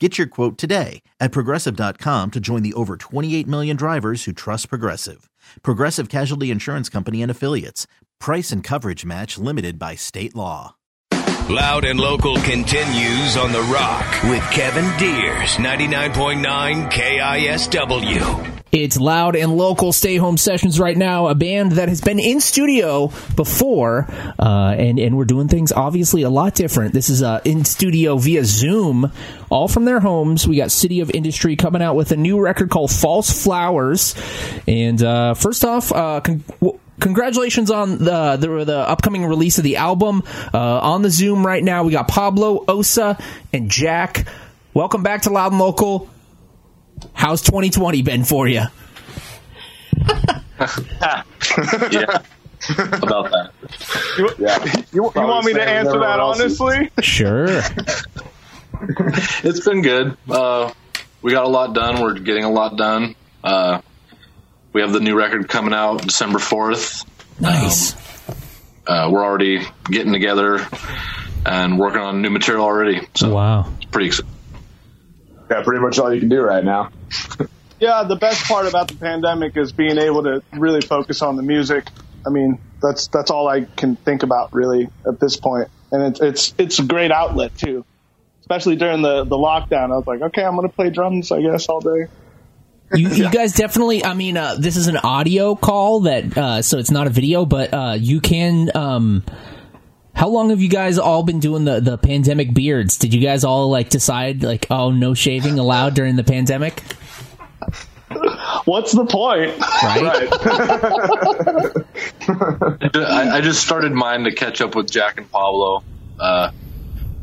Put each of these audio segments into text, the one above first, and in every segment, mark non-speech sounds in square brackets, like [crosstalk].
Get your quote today at progressive.com to join the over 28 million drivers who trust Progressive. Progressive Casualty Insurance Company and Affiliates. Price and coverage match limited by state law. Loud and Local continues on The Rock with Kevin Deers, 99.9 KISW. It's loud and local stay home sessions right now. A band that has been in studio before, uh, and and we're doing things obviously a lot different. This is uh, in studio via Zoom, all from their homes. We got City of Industry coming out with a new record called False Flowers. And uh, first off, uh, con- w- congratulations on the, the, the upcoming release of the album. Uh, on the Zoom right now, we got Pablo, Osa, and Jack. Welcome back to Loud and Local. How's 2020 been for you? [laughs] yeah. About that. You, yeah. you, you want me to answer that honestly? Sure. [laughs] it's been good. Uh, we got a lot done. We're getting a lot done. Uh, we have the new record coming out December 4th. Nice. Um, uh, we're already getting together and working on new material already. So wow. It's pretty exciting. Yeah, pretty much all you can do right now. [laughs] yeah, the best part about the pandemic is being able to really focus on the music. I mean, that's that's all I can think about really at this point, and it's it's it's a great outlet too. Especially during the the lockdown, I was like, okay, I'm gonna play drums, I guess, all day. You, you guys definitely. I mean, uh, this is an audio call that, uh, so it's not a video, but uh, you can. Um, how long have you guys all been doing the, the pandemic beards? Did you guys all like decide like, oh, no shaving allowed during the pandemic? What's the point? Right. [laughs] I, I, just started mine to catch up with Jack and Pablo. Uh,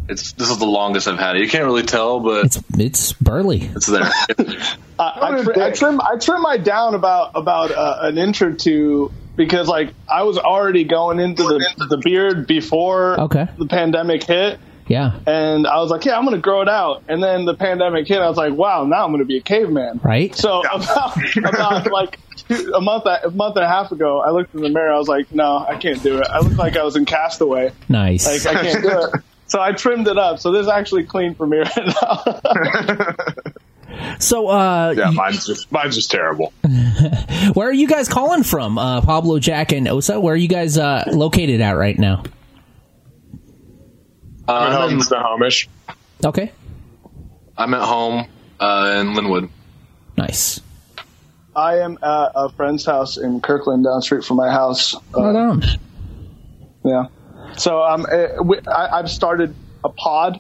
it's this is the longest I've had it. You can't really tell, but it's it's burly. It's there. [laughs] I, I, tr- I, trim I trim mine down about about uh, an inch or two because like I was already going into the the beard before okay. the pandemic hit. Yeah. And I was like, yeah, I'm going to grow it out. And then the pandemic hit. I was like, wow, now I'm going to be a caveman. Right. So about, about like two, a month, a month and a half ago, I looked in the mirror. I was like, no, I can't do it. I look like I was in Castaway. Nice. Like I can't do it. [laughs] So I trimmed it up. So this is actually clean for me right now. [laughs] So, uh, yeah, mine's just mine's just terrible. [laughs] where are you guys calling from? Uh, Pablo, Jack, and Osa. Where are you guys uh, located at right now? Uh, I'm at home, the homeish. Okay. I'm at home uh, in Lynnwood. Nice. I am at a friend's house in Kirkland, down the street from my house. Right on. Yeah. So um, I, I've started a pod.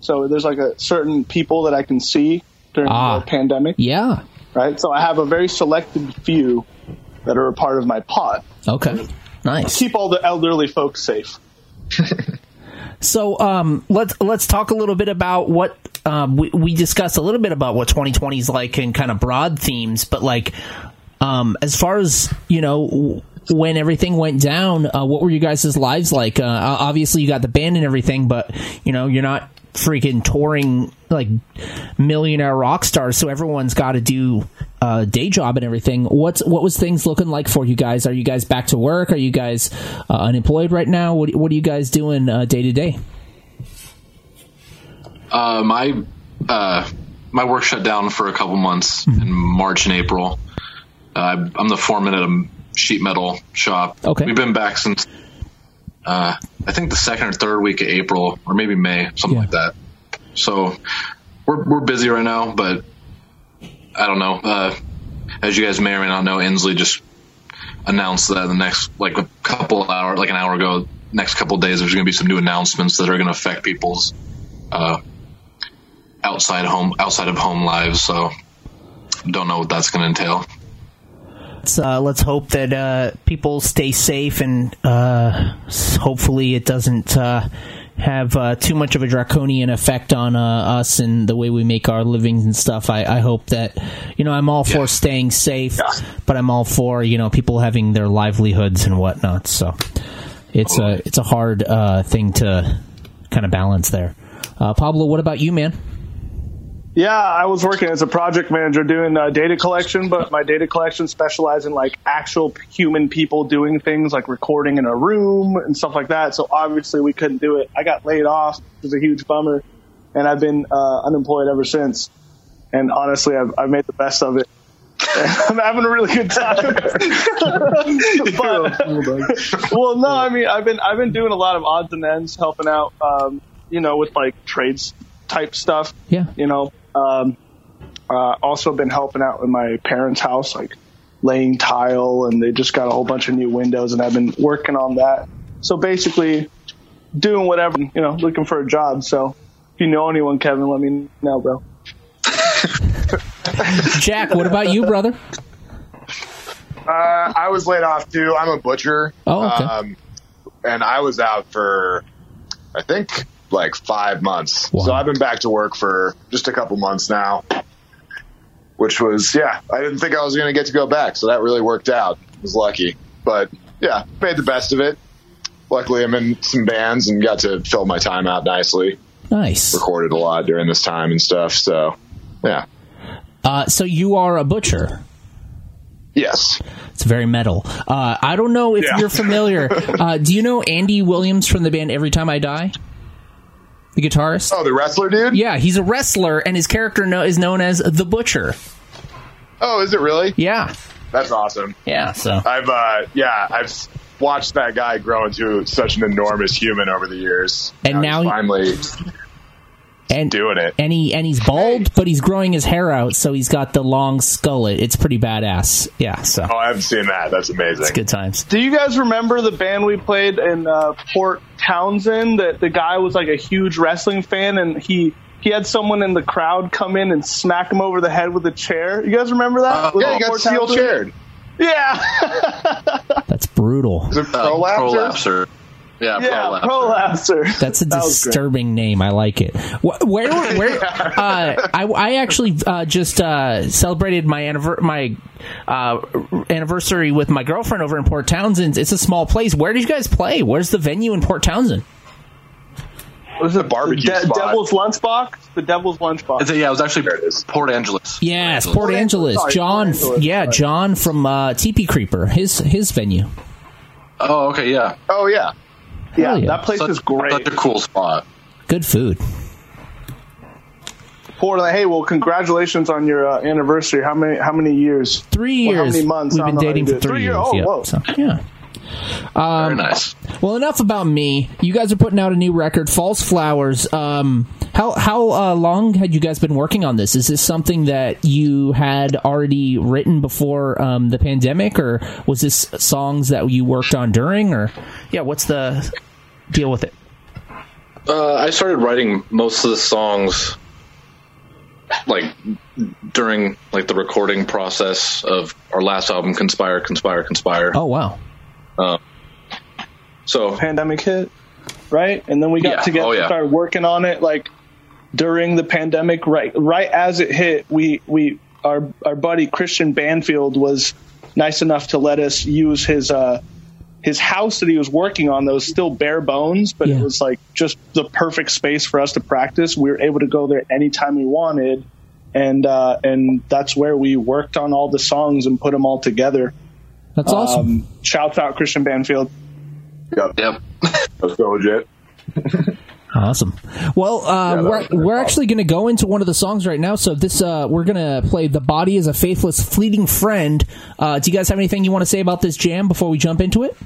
So there's like a certain people that I can see during ah, the pandemic. Yeah. Right. So I have a very selected few that are a part of my pod. Okay. Nice. Keep all the elderly folks safe. [laughs] so um, let's let's talk a little bit about what um, we, we discussed a little bit about what 2020 is like and kind of broad themes, but like um, as far as you know when everything went down, uh, what were you guys' lives like? Uh, obviously, you got the band and everything, but you know you're not freaking touring like millionaire rock stars, so everyone's got to do a day job and everything. What's what was things looking like for you guys? Are you guys back to work? Are you guys uh, unemployed right now? What what are you guys doing day to day? Uh, my uh, my work shut down for a couple months mm-hmm. in March and April. Uh, I'm the foreman at a sheet metal shop. Okay, we've been back since uh, I think the second or third week of April, or maybe May, something yeah. like that. So we're we're busy right now, but I don't know. Uh, as you guys may or may not know, Inslee just announced that the next like a couple hour, like an hour ago, next couple days, there's going to be some new announcements that are going to affect people's uh, outside home outside of home lives. So don't know what that's going to entail. Let's, uh, let's hope that uh, people stay safe and uh, hopefully it doesn't uh, have uh, too much of a draconian effect on uh, us and the way we make our livings and stuff. I, I hope that you know I'm all for staying safe, but I'm all for you know people having their livelihoods and whatnot. So it's a it's a hard uh, thing to kind of balance there. Uh, Pablo, what about you, man? Yeah, I was working as a project manager doing uh, data collection, but my data collection specialized in like actual human people doing things like recording in a room and stuff like that. So obviously we couldn't do it. I got laid off. It was a huge bummer, and I've been uh, unemployed ever since. And honestly, I've, I've made the best of it. [laughs] I'm having a really good time. [laughs] but, well, no, I mean, I've been I've been doing a lot of odds and ends, helping out, um, you know, with like trades type stuff Yeah. you know. Um, uh, also been helping out with my parents' house, like laying tile, and they just got a whole bunch of new windows, and I've been working on that. So basically, doing whatever, you know, looking for a job. So if you know anyone, Kevin, let me know, bro. [laughs] Jack, what about you, brother? Uh, I was laid off too. I'm a butcher. Oh, okay. Um, and I was out for, I think, like five months. Wow. So I've been back to work for just a couple months now, which was, yeah, I didn't think I was going to get to go back. So that really worked out. I was lucky. But yeah, made the best of it. Luckily, I'm in some bands and got to fill my time out nicely. Nice. Recorded a lot during this time and stuff. So, yeah. Uh, so you are a butcher. Yes. It's very metal. Uh, I don't know if Yeah. you're familiar. [laughs] uh, do you know Andy Williams from the band Every Time I Die? The guitarist? Oh, the wrestler dude? Yeah, he's a wrestler, and his character no- is known as the Butcher. Oh, is it really? Yeah, That's awesome. yeah. So I've uh yeah, I've watched that guy grow into such an enormous human over the years. And now he's he- finally and doing it. and he and he's bald, but he's growing his hair out, so he's got the long skullet. It's pretty badass. Yeah, so Oh, I haven't seen that. That's amazing. it's good times. Do you guys remember the band we played in uh, Port Townsend? That the guy was like a huge wrestling fan, and he he had someone in the crowd come in and smack him over the head with a chair. You guys remember that? Uh, Yeah, he got Port steel Townsend? chaired. Yeah, [laughs] That's brutal. Is it Uh, prolapser? prolapser. Yeah, yeah, prolapser. prolapser. That's a That disturbing name. I like it. Wh- Where, [laughs] where? Uh, I, I actually uh, just uh, celebrated my anniver- my uh, anniversary with my girlfriend over in Port Townsend. It's a small place. Where did you guys play? Where's the venue in Port Townsend? was it barbecue the spot. Devil's Lunchbox? The Devil's Lunchbox. It's a- yeah, it was actually There it is. Port Angeles. Yes, Port Port Angeles. Sorry, John. Port Angeles, yeah, sorry. John from uh, TP Creeper. His his venue. Oh, okay, yeah. Oh yeah. Yeah, yeah. that place Such, is great. Such a cool spot. Good food. Portland. Hey, well, congratulations on your uh, anniversary. How many? How many years? Three Well, how years. many months? We've been don't know how dating for three, Three years. years? Oh, yeah. whoa. So, yeah. Very nice. Well, enough about me. You guys are putting out a new record, False Flowers. Um, how how uh, long had you guys been working on this? Is this something that you had already written before um, the pandemic, or was this songs that you worked on during? Or yeah, what's the deal with it? Uh, I started writing most of the songs like during like the recording process of our last album, Conspire, Conspire, Conspire. Oh wow, So pandemic hit, right? And then we got Yeah. together Oh, and yeah. started working on it like during the pandemic, right right as it hit, we we our our buddy Christian Banfield was nice enough to let us use his uh his house that he was working on that was still bare bones, but Yeah. it was like just the perfect space for us to practice. We were able to go there anytime we wanted. And uh, and that's where we worked on all the songs and put them all together. that's awesome. Um, shouts out Christian Banfield. Yep. yep. That's so legit. Awesome. Well, uh, that we're we're actually going to go into one of the songs right now. So this uh, we're going to play "The Body Is a Faithless Fleeting Friend." Uh, do you guys have anything you want to say about this jam before we jump into it?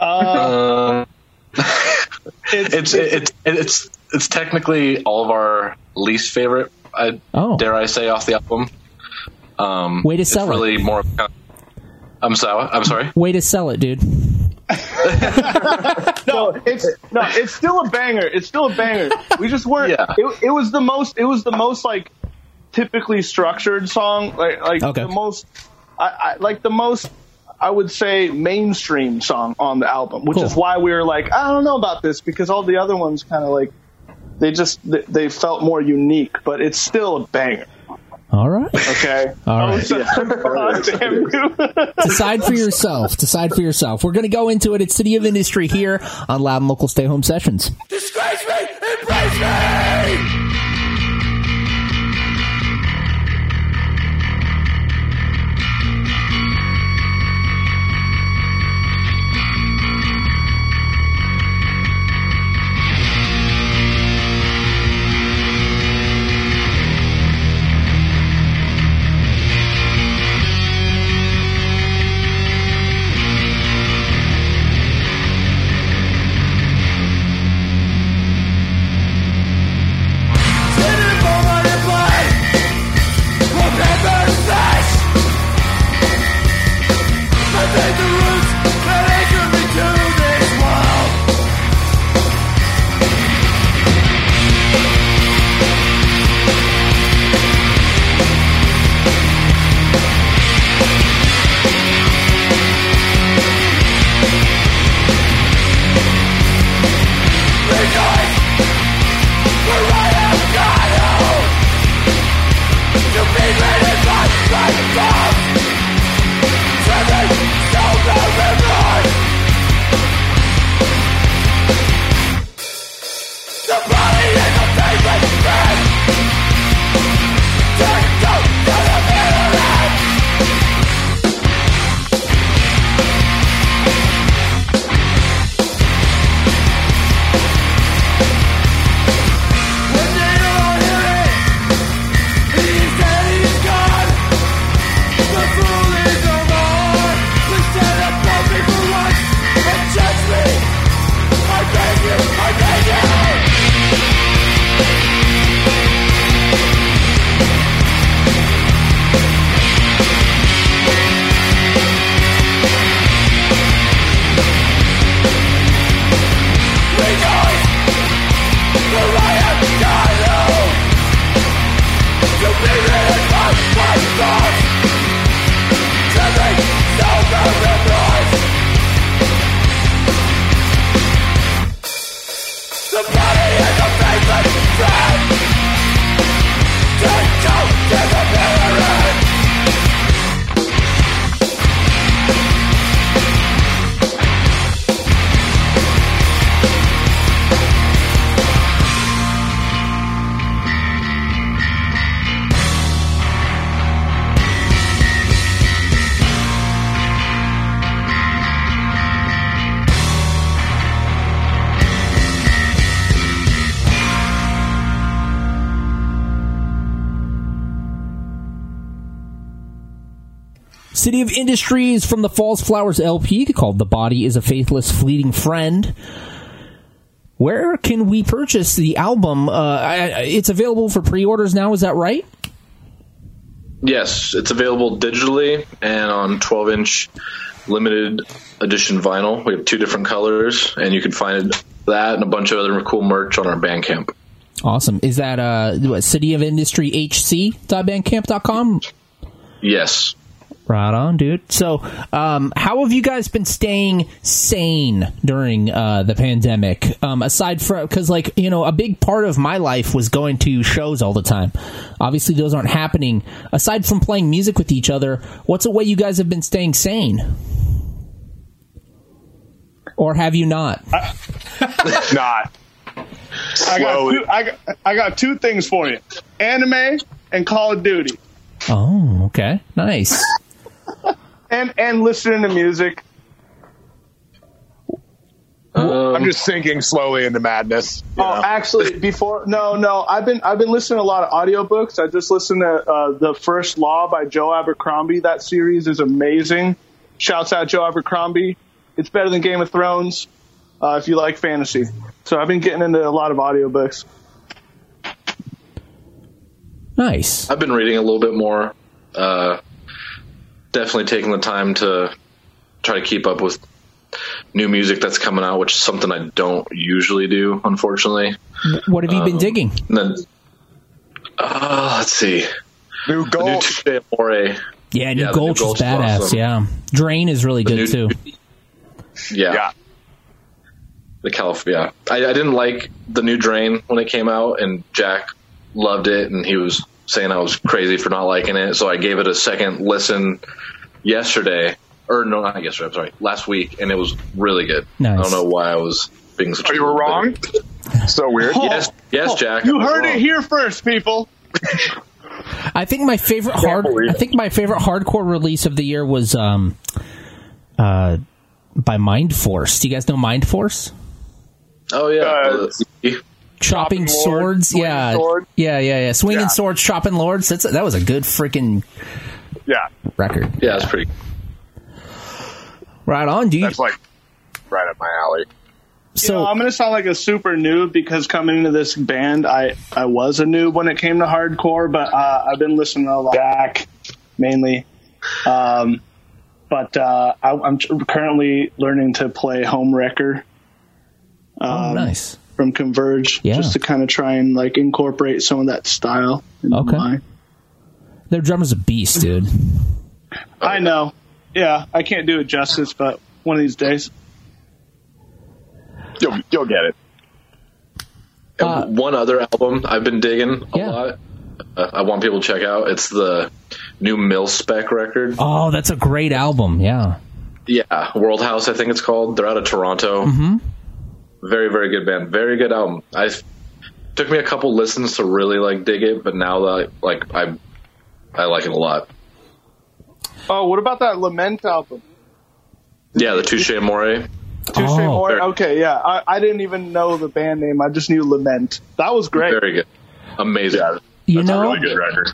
Uh, [laughs] it's it's it's it's technically all of our least favorite. I, Oh. dare I say off the album. Um, Way to it's sell it. really more. of a- I'm sorry. I'm sorry. Way to sell it, dude. [laughs] no, it's no, it's still a banger. It's still a banger. We just weren't. Yeah. It, it was the most. It was the most like typically structured song. Like like Okay. the most. I, I like the most. I would say mainstream song on the album, which Cool. is why we were like, I don't know about this because all the other ones kind of like they just they, they felt more unique, but it's still a banger. All right. Okay. All I right. was [laughs] just- God damn you. [laughs] Decide for yourself. Decide for yourself. We're going to go into it at City of Industry here on Loud and Local Stay Home Sessions. Disgrace me! Embrace me! City of Industry's from the False Flowers LP called The Body is a Faithless Fleeting Friend. Where can we purchase the album? Uh, I, it's available for pre orders now, is that right? Yes, it's available digitally and on 12 inch limited edition vinyl. We have two different colors, and you can find that and a bunch of other cool merch on our Bandcamp. Awesome. Is that uh, what, City of Industry HC.bandcamp.com? Yes. Right on, dude. So, um, how have you guys been staying sane during uh, the pandemic? Um, aside from, because, like, you know, a big part of my life was going to shows all the time. Obviously, those aren't happening. Aside from playing music with each other, what's a way you guys have been staying sane? Or have you not? [laughs] Not. I got, two, I, got, I got two things for you anime and Call of Duty. Oh, okay. Nice. And, and listening to music. I'm just sinking slowly into madness. Oh, know? actually, [laughs] before no, no, I've been I've been listening to a lot of audiobooks. I just listened to uh, the First Law by Joe Abercrombie. That series is amazing. Shouts out Joe Abercrombie. It's better than Game of Thrones. uh, if you like fantasy. So I've been getting into a lot of audiobooks. Nice. I've been reading a little bit more. Uh, definitely taking the time to try to keep up with new music that's coming out, which is something I don't usually do, unfortunately. What have you Um, been digging? And then, uh, let's see, New the new. Touche Amore. Yeah, New yeah, the New is badass. awesome. Yeah, Drain is really good new- too. Yeah, Yeah. the California. I, I didn't like the new Drain when it came out, and Jack loved it, and he was saying I was crazy for not liking it. So I gave it a second listen yesterday, or no, not yesterday. I'm sorry, last week, and it was really good. Nice. I don't know why I was being such. Oh, a you were wrong? bitter. So weird. Yes, yes, Jack. You I was heard it here first, people. [laughs] I think my favorite hard. I think my favorite hardcore release of the year was um, uh, by Mindforce. Do you guys know Mindforce? Oh yeah, Uh, the- Chopping Chopping Lords, swords, swinging yeah, sword. yeah, yeah, yeah. Swinging Yeah. swords, chopping lords. That's that was a good freaking Yeah. record. yeah, it's pretty. Right on, dude. That's like right up my alley. so you know, I'm going to sound like a super noob because coming into this band, I, I was a noob when it came to hardcore, but uh, I've been listening a lot back mainly. Um, but uh, I, I'm currently learning to play Homewrecker oh, nice. From Converge, Yeah. just to kind of try and like incorporate some of that style. into Okay. mine. Their drummer's a beast, dude. I know. Yeah, I can't do it justice, but one of these days. You'll, you'll get it. Uh, one other album I've been digging a Yeah. lot. Uh, I want people to check out. It's the new Mil-Spec record. Oh, that's a great album. Yeah. Yeah, World House, I think it's called. They're out of Toronto. Mm-hmm. Very, very good band. Very good album. I took me a couple listens to really like dig it, but now that like I, I like it a lot. Oh, what about that Lament album? Yeah, the Touche Amore. Touche Oh. Amore? Okay, yeah. I, I didn't even know the band name. I just knew Lament. That was great. Very good. Amazing. You That's know, a really good record.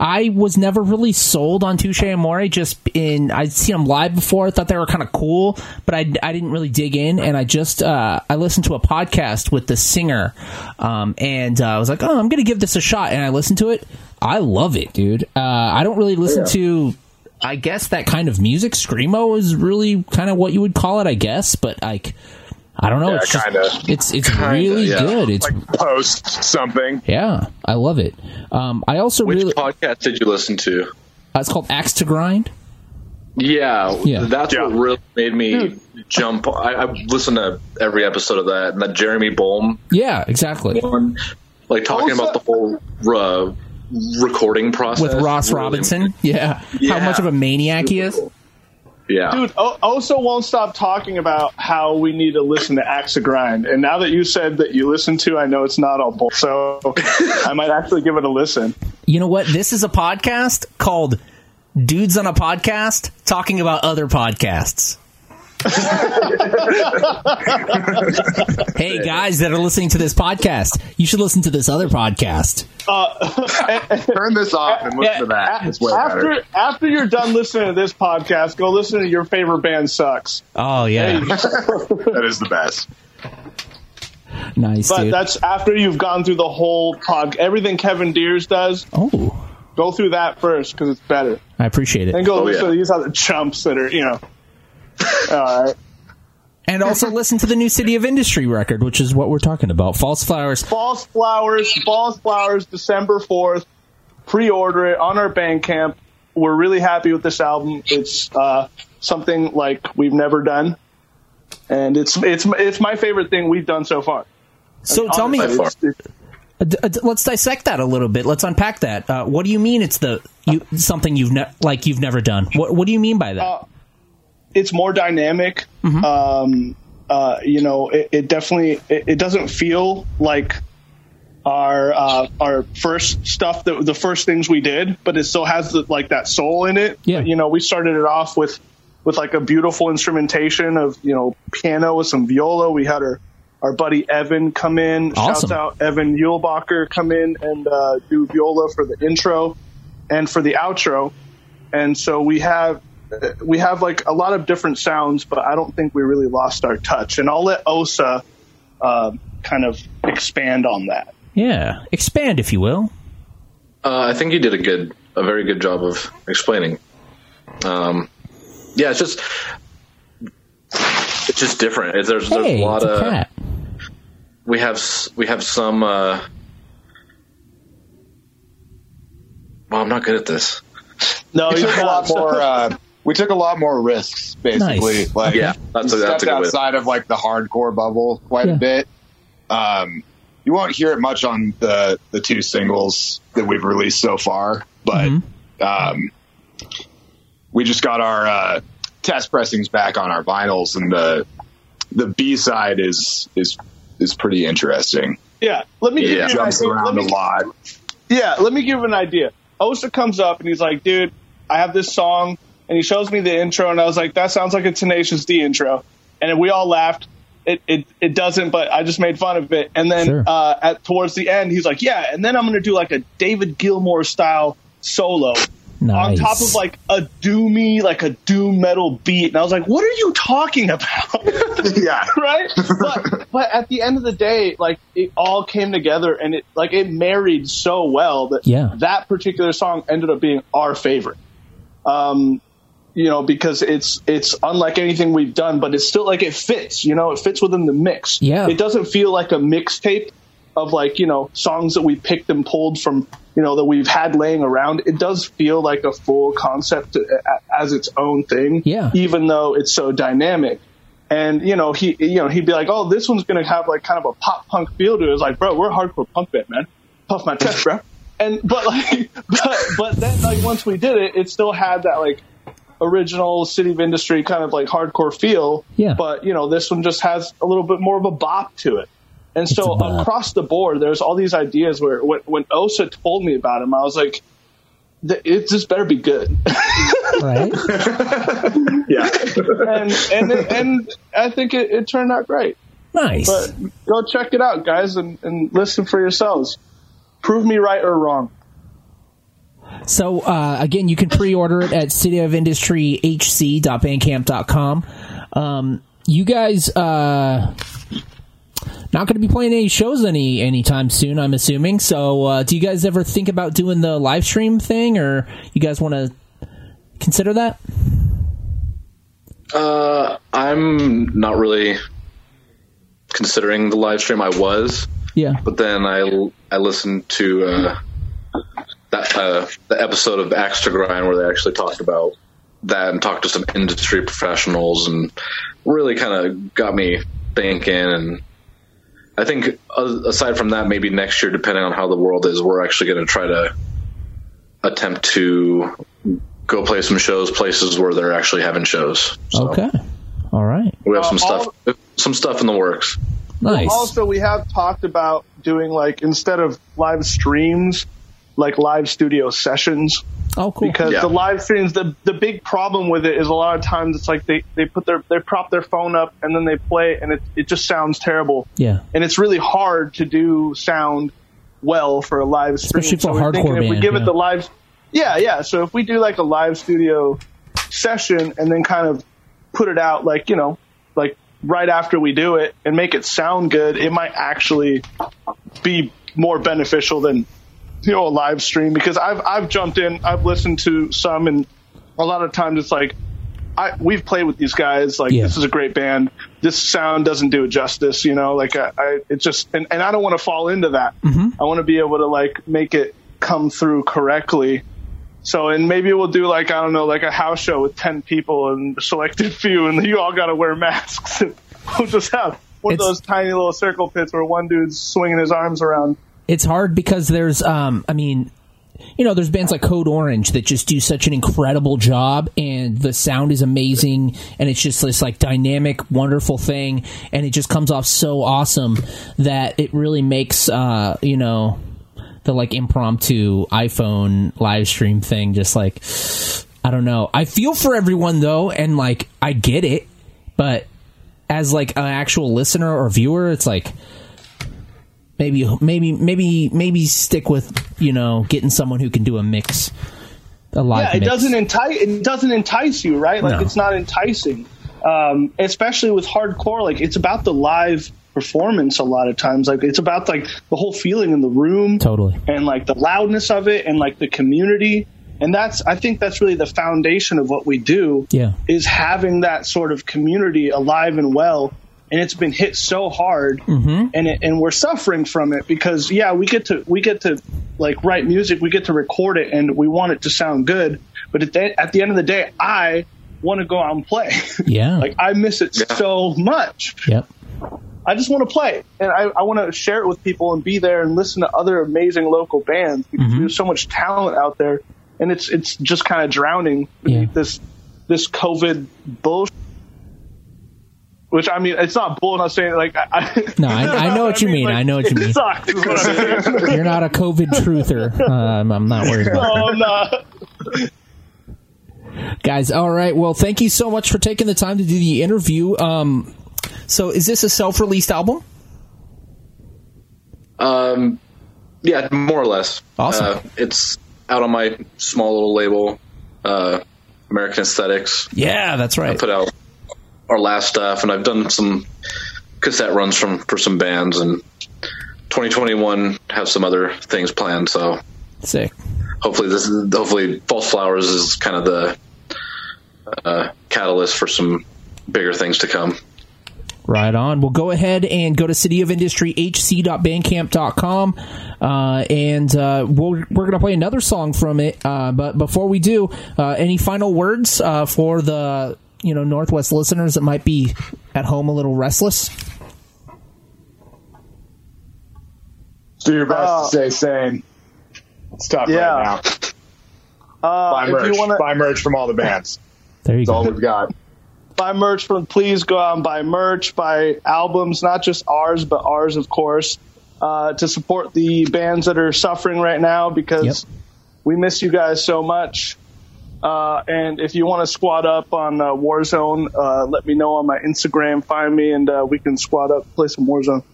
I was never really sold on Touche Amore. Just in, I'd seen them live before. I thought they were kind of cool, but I, I didn't really dig in. And I just uh, I listened to a podcast with the singer, um, and uh, I was like, oh, I'm gonna give this a shot. And I listened to it. I love it, dude. Uh, I don't really listen to. I guess that kind of music, screamo, is really kind of what you would call it. I guess, but like, I don't know. Yeah, it's just, kinda. it's it's really yeah. good. It's Like post something. yeah, I love it. Um, I also Which really. podcast did you listen to? Uh, it's called Axe to Grind. Yeah, Yeah. that's what really made me jump. I, I listened to every episode of that, and that Jeremy Bolm Yeah, exactly. one, like talking Also- about the whole uh, recording process With Ross really- Robinson. Yeah. How much of a maniac he is. Yeah, Dude, O- Oso won't stop talking about how we need to listen to Axe to Grind. And now that you said that you listen to, I know it's not all bull. So I might actually give it a listen. You know what? This is a podcast called Dudes on a Podcast talking about other podcasts. [laughs] hey guys that are listening to this podcast, you should listen to this other podcast. Uh, Turn this off and listen to that. It's way after better. after you're done listening to this podcast, go listen to your favorite band sucks. Oh yeah, [laughs] That is the best. nice But dude. that's after you've gone through the whole pod. Everything Kevin Deers does, oh, go through that first because it's better. I appreciate it. And go Oh, listen yeah. to these other chumps that are, you know. All right. And also listen to the new City of Industry record, which is what we're talking about. False Flowers. False Flowers, False Flowers, December 4th. Pre order it on our Bandcamp. We're really happy with this album. It's uh, something like we've never done. And it's it's it's my favorite thing we've done so far. So tell me, it's- it's- Uh, uh, let's dissect that a little bit. Let's unpack that. Uh, what do you mean it's the you, something you've ne- like you've never done? What What do you mean by that? Uh, it's more dynamic. Um, uh, you know, it, it definitely it, it doesn't feel like our uh, our first stuff that the first things we did, but it still has the, like that soul in it. Yeah. You know, we started it off with with like a beautiful instrumentation of you know piano with some viola. We had our our buddy Evan come in. Awesome. Shouts out Evan Yulbacher come in and uh, do viola for the intro and for the outro. And so we have we have like a lot of different sounds, but I don't think we really lost our touch. And I'll let Osa uh, kind of expand on that. Yeah, expand if you will. Uh, I think you did a good, a very good job of explaining. Um, yeah, it's just, it's just different. It's, there's there's a lot it's a of cat. we have we have some. Uh, well, I'm not good at this. No, we you're a lot [laughs] more. Uh, we took a lot more risks, basically. Nice. Like, Yeah, that's we a- that's stepped a good way outside of like the hardcore bubble quite Yeah. a bit. Um, you won't hear it much on the the two singles that we've released so far, but Mm-hmm. um, we just got our uh, test pressings back on our vinyls, and the the B side is is is pretty interesting. Yeah, let me give Yeah. you an Jumps idea. Let around me- a lot. Yeah, let me give you an idea. Osa comes up and he's like, dude, I have this song. And he shows me the intro, and I was like, that sounds like a Tenacious D intro. And we all laughed. It, it, it doesn't, but I just made fun of it. And then Sure. uh, at towards the end, he's like, yeah, and then I'm going to do like a David Gilmour style solo on top of like a doomy, like a doom metal beat. And I was like, what are you talking about? [laughs] yeah, [laughs] right? But but at the end of the day, like it all came together and it like it married so well that Yeah. that particular song ended up being our favorite. Um, you know, because it's it's unlike anything we've done, but it's still like it fits. You know, it fits within the mix. Yeah. it doesn't feel like a mixtape of like you know songs that we picked and pulled from you know that we've had laying around. It does feel like a full concept as its own thing. Yeah. even though it's so dynamic. And you know he you know he'd be like, oh, this one's gonna have like kind of a pop punk feel to it. It's like, bro, we're hardcore punk band, man. Puff my [laughs] chest, bro. And but like [laughs] but but then like once we did it, it still had that like original City of Industry kind of like hardcore feel. Yeah. But you know this one just has a little bit more of a bop to it. And so across the board, there's all these ideas where when, when Osa told me about him, I was like, it just better be good. right? [laughs] yeah. and and it, and I think it, it turned out great. Nice. But go check it out, guys, and, and listen for yourselves. Prove me right or wrong. So uh, again, you can pre-order it at cityofindustryhc.bandcamp.com. Um, you guys uh, not going to be playing any shows any anytime soon, I'm assuming. So uh, do you guys ever think about doing the live stream thing, or you guys want to consider that? Uh, I'm not really considering the live stream. I was, Yeah. but then I I listened to uh, that uh, the episode of Axe to Grind where they actually talked about that and talked to some industry professionals and really kind of got me thinking. And I think uh, aside from that, maybe next year, depending on how the world is, we're actually going to try to attempt to go play some shows places where they're actually having shows. So Okay. All right. we have some Uh, stuff some stuff in the works. Nice. Also, we have talked about doing like instead of live streams, like live studio sessions. oh, cool. Because Yeah. the live streams, the the big problem with it is a lot of times it's like they, they put their they prop their phone up and then they play and it it just sounds terrible. yeah. and it's really hard to do sound well for a live stream. Especially for so hardcore thinking if we give yeah. it the live, yeah, yeah. So if we do like a live studio session and then kind of put it out, like you know, like right after we do it and make it sound good, it might actually be more beneficial than you know a live stream because I've I've jumped in, I've listened to some, and a lot of times it's like. I, we've played with these guys. Like Yeah. this is a great band. This sound doesn't do it justice. You know, like I, I it just and, and I don't want to fall into that. Mm-hmm. I want to be able to like make it come through correctly. So and maybe we'll do like I don't know like a house show with ten people and a selected [laughs] few, and you all got to wear masks. And [laughs] we'll just have one It's- of those tiny little circle pits where one dude's swinging his arms around. It's hard because there's um I mean you know there's bands like Code Orange that just do such an incredible job and the sound is amazing and it's just this like dynamic wonderful thing and it just comes off so awesome that it really makes uh you know the like impromptu iPhone live stream thing just like I don't know. I feel for everyone though and like I get it but as like an actual listener or viewer it's like maybe maybe maybe maybe stick with you know getting someone who can do a mix a live yeah, it mix. doesn't entice it doesn't entice you, right? Like No. it's not enticing. Um, especially with hardcore, like it's about the live performance a lot of times. Like it's about like the whole feeling in the room Totally. and like the loudness of it and like the community. And that's I think that's really the foundation of what we do Yeah. is having that sort of community alive and well. And it's been hit so hard, Mm-hmm. and it, and we're suffering from it because yeah, we get to we get to like write music, we get to record it, and we want it to sound good. But at the, at the end of the day, I want to go out and play. [laughs] Yeah. like I miss it so much. Yep. I just want to play, and I, I want to share it with people and be there and listen to other amazing local bands because Mm-hmm. there's so much talent out there, and it's it's just kind of drowning beneath Yeah. this this COVID bullshit. Which I mean, it's not bull. I'm not saying like I. I [laughs] No, I- I know what you [laughs] mean. like, I know what you mean. Sucks. Is what I mean. [laughs] You're not a COVID truther. Um, I'm not worried about no, I'm not. Guys, all right. Well, thank you so much for taking the time to do the interview. Um, so, is this a self released album? Um, yeah, more or less. Awesome. Uh, it's out on my small little label, uh, American Aesthetics. Yeah, that's right. Put out our last stuff, and I've done some cassette runs from for some bands, and 2021 have some other things planned. So Sick. hopefully, this is, hopefully False Flowers is kind of the uh, catalyst for some bigger things to come. Right on. Well, go ahead and go to cityofindustryhc.bandcamp.com. Uh, and uh, we'll, we're going to play another song from it. Uh, but before we do, uh, any final words uh, for the you know Northwest listeners that might be at home a little restless? Do your best Uh, to stay sane. It's tough Yeah. right now. Uh, Buy if merch. you want to Buy merch from all the bands. [laughs] There you That's all we've got. buy merch from, please go out and buy merch, buy albums, not just ours, but ours, of course, uh, to support the bands that are suffering right now because Yep. we miss you guys so much. Uh, and if you want to squad up on uh, Warzone, uh, let me know on my Instagram. Find me, and uh, we can squad up, play some Warzone.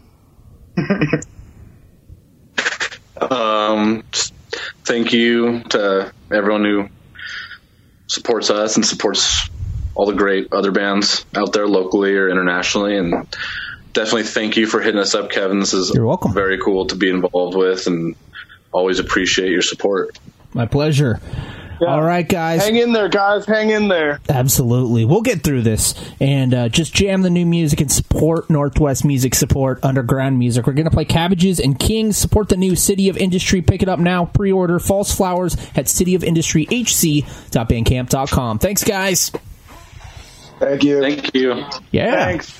[laughs] Um, thank you to everyone who supports us and supports all the great other bands out there locally or internationally. And definitely thank you for hitting us up, Kevin. This is You're welcome. very cool to be involved with and always appreciate your support. My pleasure. Yeah. All right, guys. Hang in there, guys. Hang in there. Absolutely. We'll get through this and uh, just jam the new music and support Northwest music, support underground music. We're going to play Cabbages and Kings, support the new City of Industry. Pick it up now. Pre order False Flowers at cityofindustryhc.bandcamp.com. Thanks, guys. Thank you. Thank you. Yeah. Thanks.